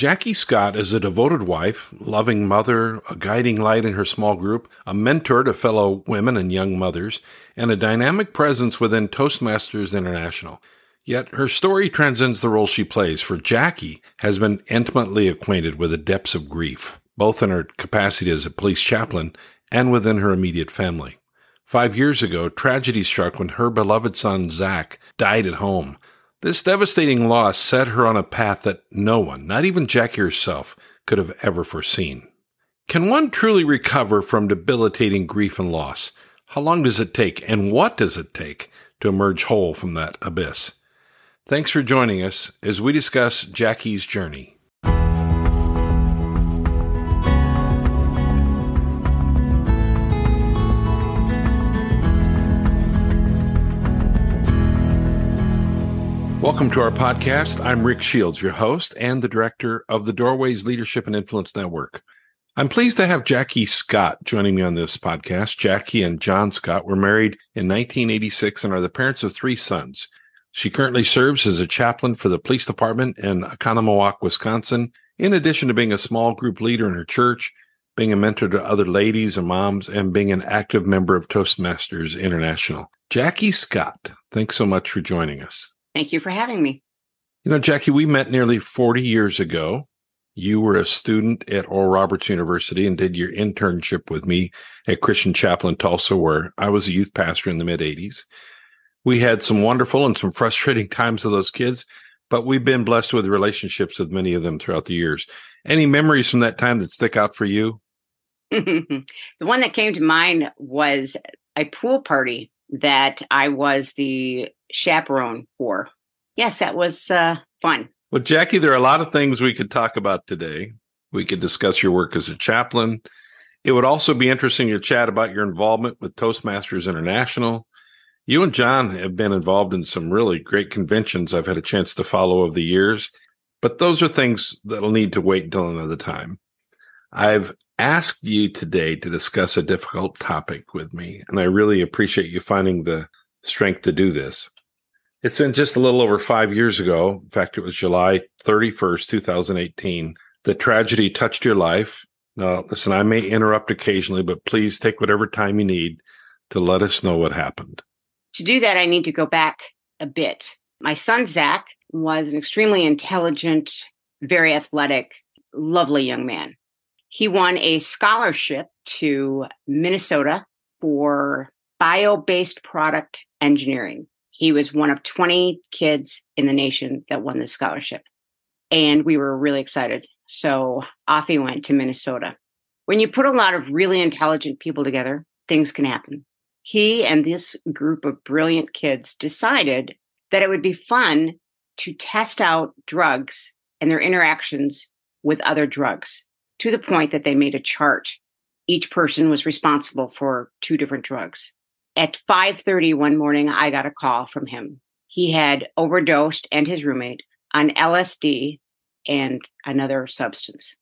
Jackie Scott is a devoted wife, loving mother, a guiding light in her small group, a mentor to fellow women and young mothers, and a dynamic presence within Toastmasters International. Yet her story transcends the role she plays, for Jackie has been intimately acquainted with the depths of grief, both in her capacity as a police chaplain and within her immediate family. Five years ago, tragedy struck when her beloved son, Zach, died at home, this devastating loss set her on a path that no one, not even Jackie herself, could have ever foreseen. Can one truly recover from debilitating grief and loss? How long does it take, and what does it take to emerge whole from that abyss? Thanks for joining us as we discuss Jackie's journey. Welcome to our podcast. I'm Rick Shields, your host and the director of the Doorways Leadership and Influence Network. I'm pleased to have Jackie Scott joining me on this podcast. Jackie and John Scott were married in 1986 and are the parents of three sons. She currently serves as a chaplain for the police department in Oconomowoc, Wisconsin, in addition to being a small group leader in her church, being a mentor to other ladies and moms, and being an active member of Toastmasters International. Jackie Scott, thanks so much for joining us. Thank you for having me. You know, Jackie, we met nearly 40 years ago. You were a student at Oral Roberts University and did your internship with me at Christian Chapel in Tulsa, where I was a youth pastor in the mid 80s. We had some wonderful and some frustrating times with those kids, but we've been blessed with relationships with many of them throughout the years. Any memories from that time that stick out for you? the one that came to mind was a pool party that I was the chaperone for. Yes, that was uh, fun. Well, Jackie, there are a lot of things we could talk about today. We could discuss your work as a chaplain. It would also be interesting to chat about your involvement with Toastmasters International. You and John have been involved in some really great conventions I've had a chance to follow over the years, but those are things that'll need to wait until another time. I've asked you today to discuss a difficult topic with me, and I really appreciate you finding the strength to do this. It's been just a little over five years ago. In fact, it was July 31st, 2018. The tragedy touched your life. Now, listen, I may interrupt occasionally, but please take whatever time you need to let us know what happened. To do that, I need to go back a bit. My son, Zach, was an extremely intelligent, very athletic, lovely young man. He won a scholarship to Minnesota for bio based product engineering. He was one of 20 kids in the nation that won this scholarship. And we were really excited. So off he went to Minnesota. When you put a lot of really intelligent people together, things can happen. He and this group of brilliant kids decided that it would be fun to test out drugs and their interactions with other drugs to the point that they made a chart. Each person was responsible for two different drugs. At 5:30 one morning, I got a call from him. He had overdosed and his roommate on LSD and another substance.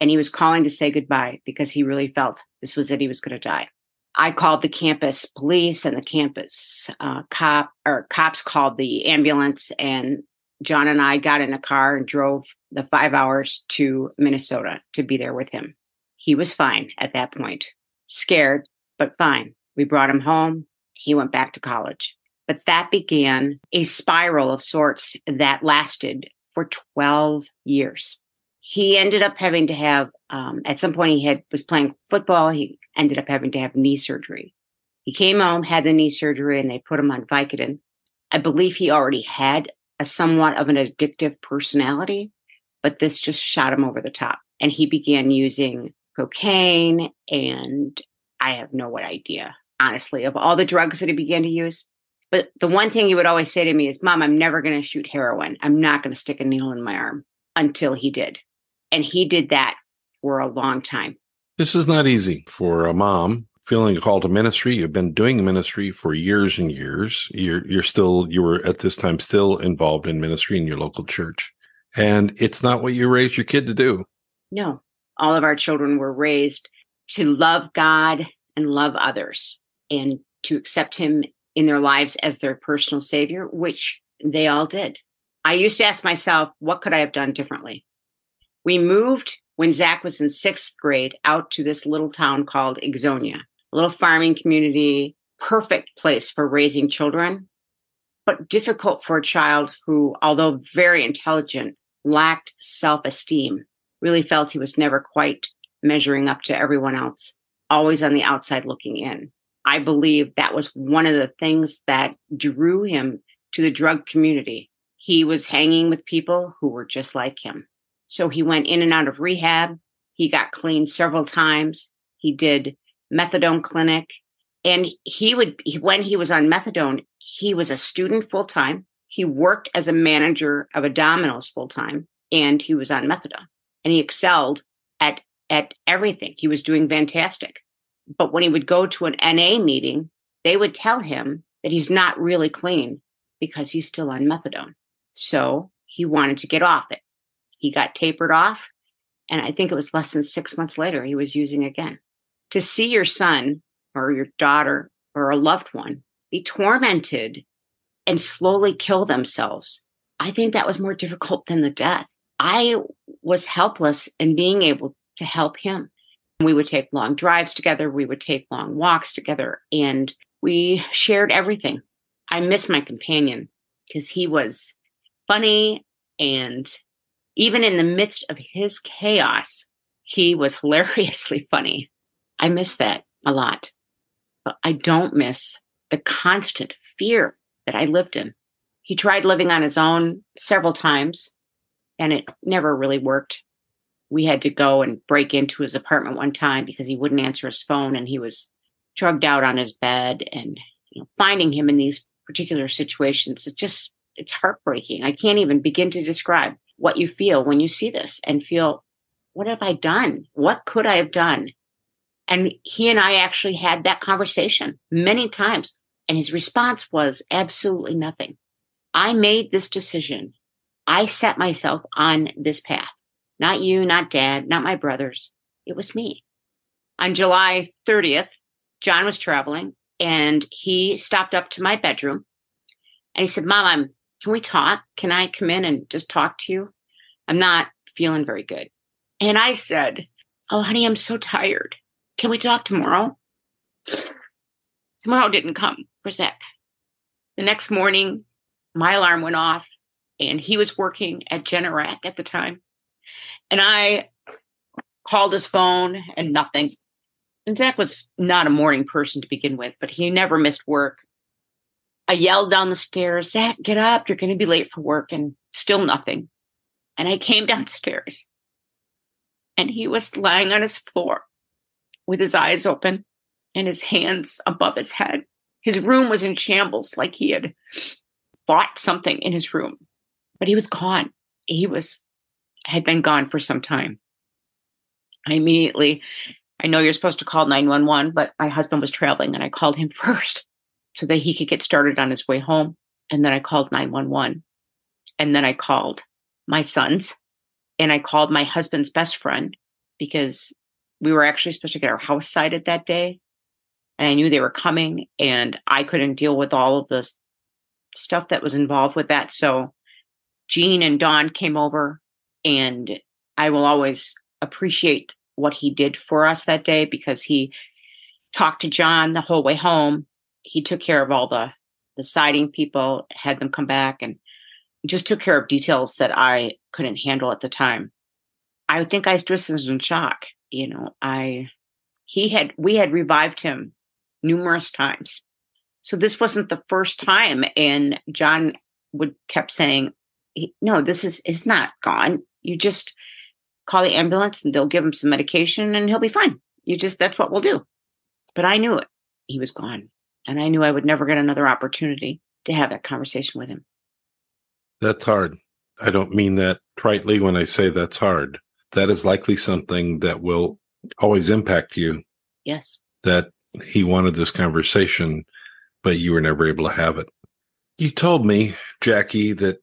And he was calling to say goodbye because he really felt this was it. He was going to die. I called the campus police and the campus uh, cop or cops called the ambulance and John and I got in a car and drove the five hours to Minnesota to be there with him. He was fine at that point, scared, but fine. We brought him home. He went back to college. But that began a spiral of sorts that lasted for 12 years. He ended up having to have, um, at some point, he had was playing football. He ended up having to have knee surgery. He came home, had the knee surgery, and they put him on Vicodin. I believe he already had somewhat of an addictive personality, but this just shot him over the top. And he began using cocaine, and I have no idea honestly, of all the drugs that he began to use. But the one thing he would always say to me is, Mom, I'm never going to shoot heroin. I'm not going to stick a needle in my arm until he did. And he did that for a long time. This is not easy for a mom feeling a call to ministry. You've been doing ministry for years and years. You're, you're still, you were at this time still involved in ministry in your local church. And it's not what you raised your kid to do. No, all of our children were raised to love God and love others and to accept him in their lives as their personal savior, which they all did. I used to ask myself, what could I have done differently? We moved when Zach was in sixth grade out to this little town called Ixonia, a little farming community, perfect place for raising children, but difficult for a child who, although very intelligent, lacked self esteem, really felt he was never quite measuring up to everyone else, always on the outside looking in. I believe that was one of the things that drew him to the drug community. He was hanging with people who were just like him. So he went in and out of rehab. He got clean several times. He did methadone clinic. And he would, when he was on methadone, he was a student full time. He worked as a manager of a Domino's full time and he was on methadone and he excelled at, at everything. He was doing fantastic. But when he would go to an NA meeting, they would tell him that he's not really clean because he's still on methadone. So he wanted to get off it. He got tapered off. And I think it was less than six months later, he was using again. To see your son or your daughter or a loved one be tormented and slowly kill themselves, I think that was more difficult than the death. I was helpless in being able to help him. We would take long drives together, we would take long walks together, and we shared everything. I miss my companion because he was funny and even in the midst of his chaos, he was hilariously funny. I miss that a lot. But I don't miss the constant fear that I lived in. He tried living on his own several times and it never really worked. We had to go and break into his apartment one time because he wouldn't answer his phone and he was drugged out on his bed and you know finding him in these particular situations it's just it's heartbreaking. I can't even begin to describe what you feel when you see this and feel, what have I done? What could I have done? And he and I actually had that conversation many times. And his response was absolutely nothing. I made this decision. I set myself on this path. Not you, not dad, not my brothers. It was me. On July 30th, John was traveling and he stopped up to my bedroom and he said, Mom, I'm can we talk? Can I come in and just talk to you? I'm not feeling very good. And I said, Oh, honey, I'm so tired. Can we talk tomorrow? Tomorrow didn't come for Zach. The next morning, my alarm went off and he was working at Generac at the time. And I called his phone and nothing. And Zach was not a morning person to begin with, but he never missed work. I yelled down the stairs, Zach, get up. You're going to be late for work. And still nothing. And I came downstairs and he was lying on his floor with his eyes open and his hands above his head. His room was in shambles, like he had fought something in his room, but he was gone. He was, had been gone for some time. I immediately, I know you're supposed to call 911, but my husband was traveling and I called him first so that he could get started on his way home. And then I called 911. And then I called my sons and I called my husband's best friend because we were actually supposed to get our house sited that day. And I knew they were coming and I couldn't deal with all of the stuff that was involved with that. So Gene and Don came over and I will always appreciate what he did for us that day because he talked to John the whole way home he took care of all the the siding people, had them come back, and just took care of details that I couldn't handle at the time. I think I was just in shock. You know, I he had we had revived him numerous times. So this wasn't the first time. And John would kept saying, "No, this is it's not gone. You just call the ambulance and they'll give him some medication and he'll be fine. You just that's what we'll do." But I knew it. He was gone. And I knew I would never get another opportunity to have that conversation with him. That's hard. I don't mean that tritely when I say that's hard. That is likely something that will always impact you. Yes. That he wanted this conversation, but you were never able to have it. You told me, Jackie, that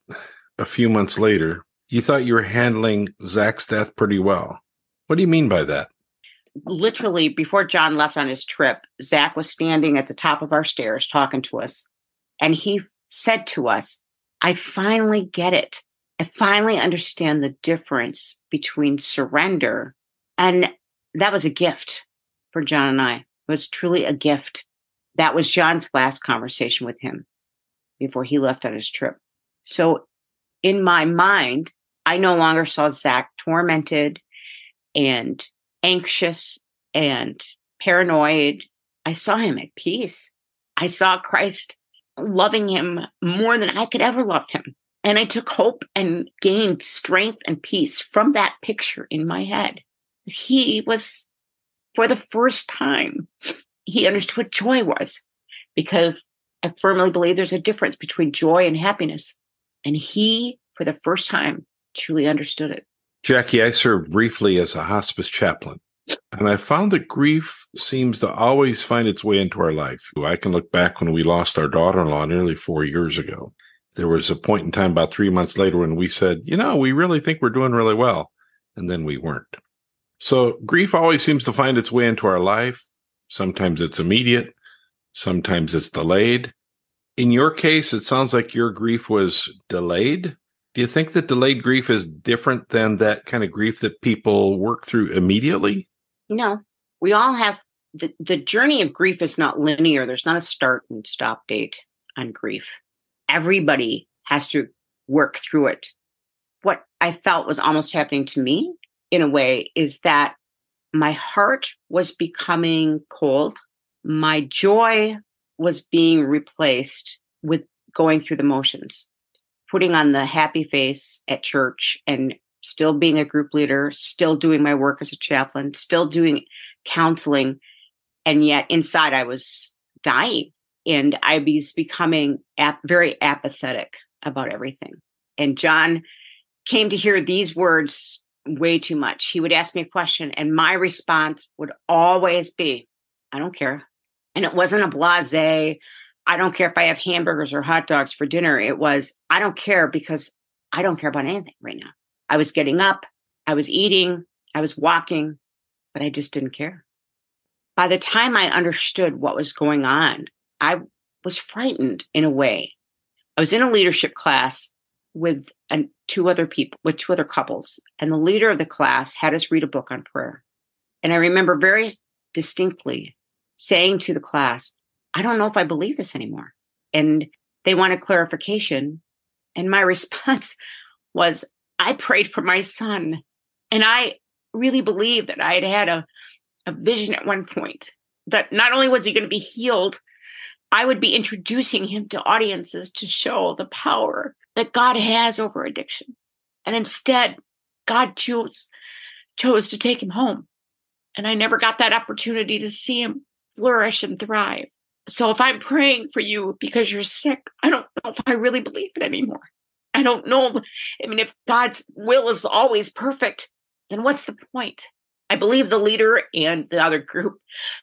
a few months later, you thought you were handling Zach's death pretty well. What do you mean by that? literally before John left on his trip, Zach was standing at the top of our stairs talking to us. And he said to us, I finally get it. I finally understand the difference between surrender and that was a gift for John and I. It was truly a gift. That was John's last conversation with him before he left on his trip. So in my mind, I no longer saw Zach tormented and anxious and paranoid. I saw him at peace. I saw Christ loving him more than I could ever love him. And I took hope and gained strength and peace from that picture in my head. He was, for the first time, he understood what joy was because I firmly believe there's a difference between joy and happiness. And he, for the first time, truly understood it. Jackie, I served briefly as a hospice chaplain. And I found that grief seems to always find its way into our life. I can look back when we lost our daughter in law nearly four years ago. There was a point in time about three months later when we said, you know, we really think we're doing really well. And then we weren't. So grief always seems to find its way into our life. Sometimes it's immediate. Sometimes it's delayed. In your case, it sounds like your grief was delayed. Do you think that delayed grief is different than that kind of grief that people work through immediately? No, we all have the, the journey of grief is not linear. There's not a start and stop date on grief. Everybody has to work through it. What I felt was almost happening to me in a way is that my heart was becoming cold. My joy was being replaced with going through the motions, putting on the happy face at church and still being a group leader, still doing my work as a chaplain, still doing counseling. And yet inside I was dying and I was becoming ap- very apathetic about everything. And John came to hear these words way too much. He would ask me a question and my response would always be, I don't care. And it wasn't a blase, I don't care if I have hamburgers or hot dogs for dinner. It was, I don't care because I don't care about anything right now. I was getting up, I was eating, I was walking, but I just didn't care. By the time I understood what was going on, I was frightened in a way. I was in a leadership class with an, two other people, with two other couples, and the leader of the class had us read a book on prayer. And I remember very distinctly saying to the class, I don't know if I believe this anymore. And they wanted clarification. And my response was, I prayed for my son. And I really believe that I had had a, a vision at one point that not only was he going to be healed, I would be introducing him to audiences to show the power that God has over addiction. And instead, God chose, chose to take him home. And I never got that opportunity to see him flourish and thrive. So if I'm praying for you because you're sick, I don't know if I really believe it anymore. I don't know. I mean, if God's will is always perfect, then what's the point? I believe the leader and the other group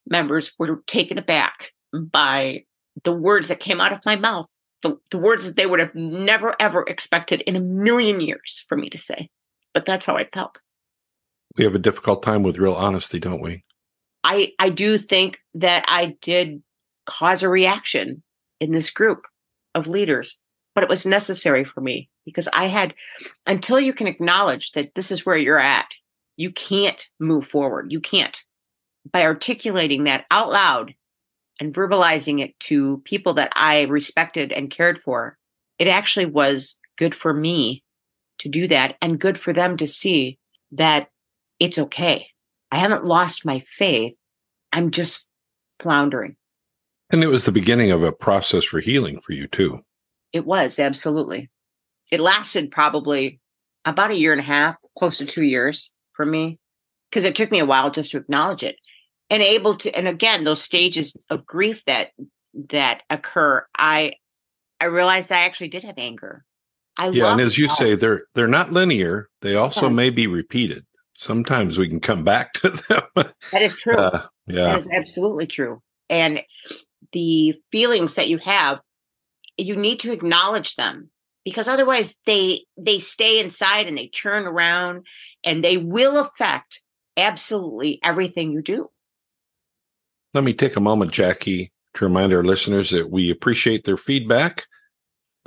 members were taken aback by the words that came out of my mouth, the, the words that they would have never, ever expected in a million years for me to say. But that's how I felt. We have a difficult time with real honesty, don't we? I, I do think that I did cause a reaction in this group of leaders but it was necessary for me because I had, until you can acknowledge that this is where you're at, you can't move forward. You can't. By articulating that out loud and verbalizing it to people that I respected and cared for, it actually was good for me to do that and good for them to see that it's okay. I haven't lost my faith. I'm just floundering. And it was the beginning of a process for healing for you, too. It was absolutely. It lasted probably about a year and a half, close to two years for me, because it took me a while just to acknowledge it and able to. And again, those stages of grief that that occur, I I realized I actually did have anger. I yeah, and as you say, they're they're not linear. They also yeah. may be repeated. Sometimes we can come back to them. That is true. Uh, yeah, that is absolutely true. And the feelings that you have you need to acknowledge them because otherwise they they stay inside and they churn around and they will affect absolutely everything you do. Let me take a moment, Jackie, to remind our listeners that we appreciate their feedback.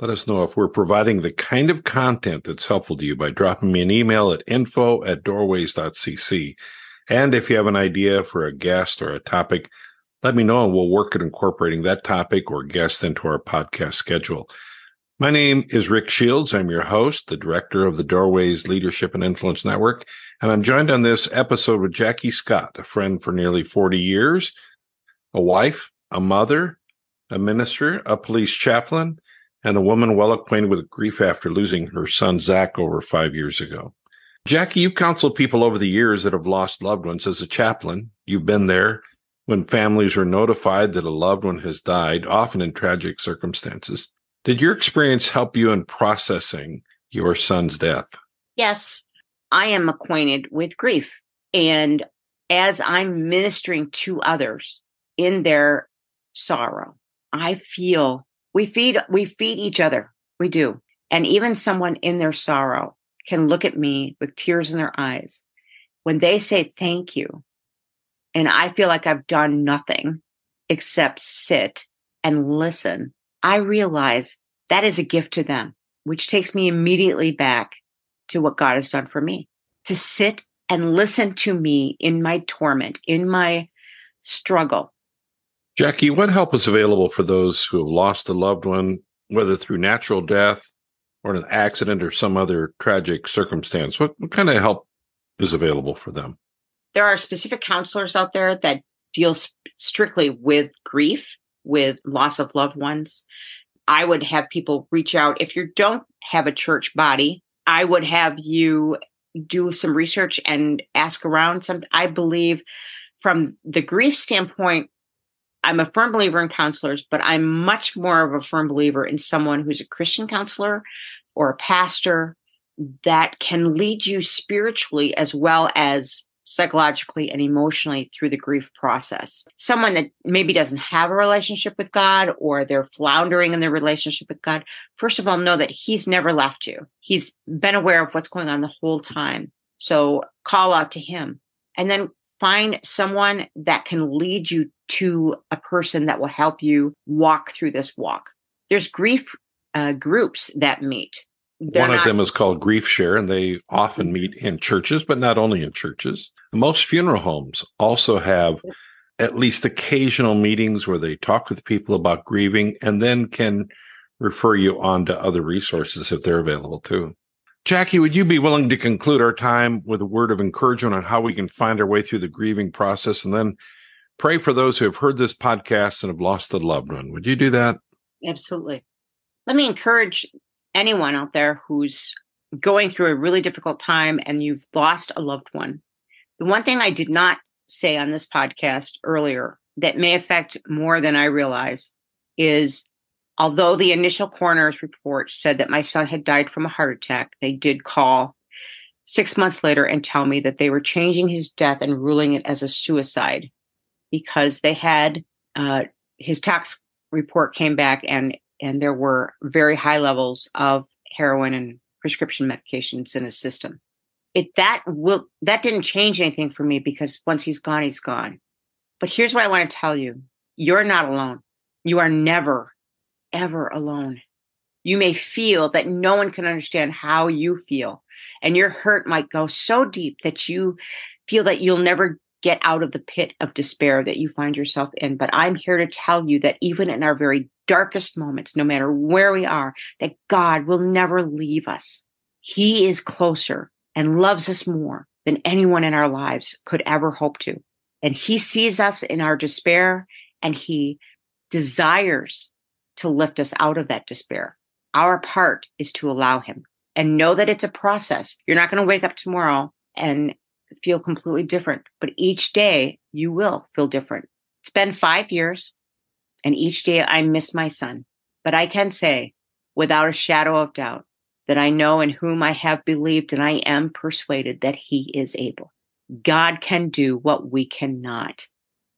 Let us know if we're providing the kind of content that's helpful to you by dropping me an email at info at doorways.cc. And if you have an idea for a guest or a topic, let me know and we'll work at incorporating that topic or guest into our podcast schedule. My name is Rick Shields. I'm your host, the director of the Doorways Leadership and Influence Network. And I'm joined on this episode with Jackie Scott, a friend for nearly 40 years, a wife, a mother, a minister, a police chaplain, and a woman well acquainted with grief after losing her son, Zach, over five years ago. Jackie, you've counseled people over the years that have lost loved ones as a chaplain. You've been there when families are notified that a loved one has died, often in tragic circumstances. Did your experience help you in processing your son's death? Yes, I am acquainted with grief. And as I'm ministering to others in their sorrow, I feel we feed we feed each other. We do. And even someone in their sorrow can look at me with tears in their eyes when they say thank you. And I feel like I've done nothing except sit and listen I realize that is a gift to them, which takes me immediately back to what God has done for me to sit and listen to me in my torment, in my struggle. Jackie, what help is available for those who have lost a loved one, whether through natural death or an accident or some other tragic circumstance? What, what kind of help is available for them? There are specific counselors out there that deal strictly with grief with loss of loved ones. I would have people reach out. If you don't have a church body, I would have you do some research and ask around. Some, I believe, from the grief standpoint, I'm a firm believer in counselors, but I'm much more of a firm believer in someone who's a Christian counselor or a pastor that can lead you spiritually as well as psychologically and emotionally through the grief process. Someone that maybe doesn't have a relationship with God or they're floundering in their relationship with God, first of all, know that He's never left you. He's been aware of what's going on the whole time. So call out to Him and then find someone that can lead you to a person that will help you walk through this walk. There's grief uh, groups that meet one not- of them is called Grief Share, and they often meet in churches, but not only in churches. Most funeral homes also have at least occasional meetings where they talk with people about grieving and then can refer you on to other resources if they're available too. Jackie, would you be willing to conclude our time with a word of encouragement on how we can find our way through the grieving process and then pray for those who have heard this podcast and have lost a loved one? Would you do that? Absolutely. Let me encourage anyone out there who's going through a really difficult time and you've lost a loved one, the one thing I did not say on this podcast earlier that may affect more than I realize is although the initial coroner's report said that my son had died from a heart attack, they did call six months later and tell me that they were changing his death and ruling it as a suicide because they had uh, his tax report came back and and there were very high levels of heroin and prescription medications in his system. It that will that didn't change anything for me because once he's gone, he's gone. But here's what I want to tell you. You're not alone. You are never, ever alone. You may feel that no one can understand how you feel, and your hurt might go so deep that you feel that you'll never get out of the pit of despair that you find yourself in. But I'm here to tell you that even in our very darkest moments, no matter where we are, that God will never leave us. He is closer and loves us more than anyone in our lives could ever hope to. And he sees us in our despair and he desires to lift us out of that despair. Our part is to allow him and know that it's a process. You're not going to wake up tomorrow and feel completely different, but each day you will feel different. It's been five years, and each day I miss my son. But I can say, without a shadow of doubt, that I know in whom I have believed, and I am persuaded that he is able. God can do what we cannot.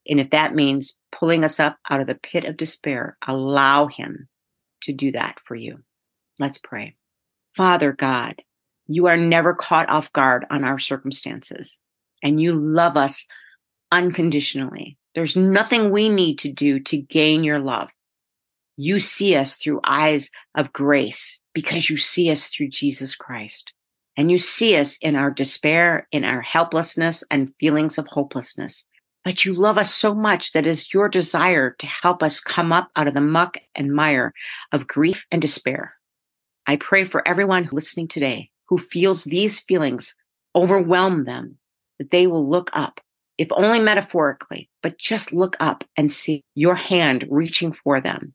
And if that means pulling us up out of the pit of despair, allow him to do that for you. Let's pray. Father God, you are never caught off guard on our circumstances, and you love us unconditionally. There's nothing we need to do to gain your love. You see us through eyes of grace because you see us through Jesus Christ. And you see us in our despair, in our helplessness and feelings of hopelessness. But you love us so much that it is your desire to help us come up out of the muck and mire of grief and despair. I pray for everyone listening today who feels these feelings overwhelm them, that they will look up, if only metaphorically, but just look up and see your hand reaching for them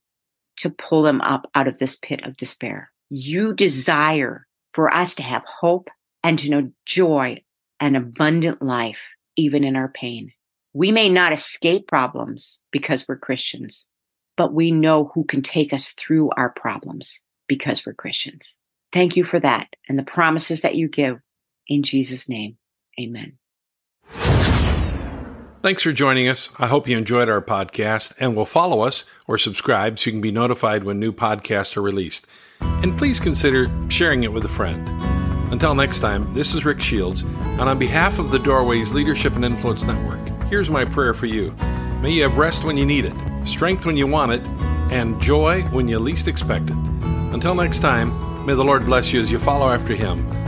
to pull them up out of this pit of despair. You desire for us to have hope and to know joy and abundant life, even in our pain. We may not escape problems because we're Christians, but we know who can take us through our problems because we're Christians. Thank you for that and the promises that you give. In Jesus' name, amen. Thanks for joining us. I hope you enjoyed our podcast and will follow us or subscribe so you can be notified when new podcasts are released. And please consider sharing it with a friend. Until next time, this is Rick Shields, and on behalf of the Doorways Leadership and Influence Network, here's my prayer for you. May you have rest when you need it, strength when you want it, and joy when you least expect it. Until next time, may the Lord bless you as you follow after Him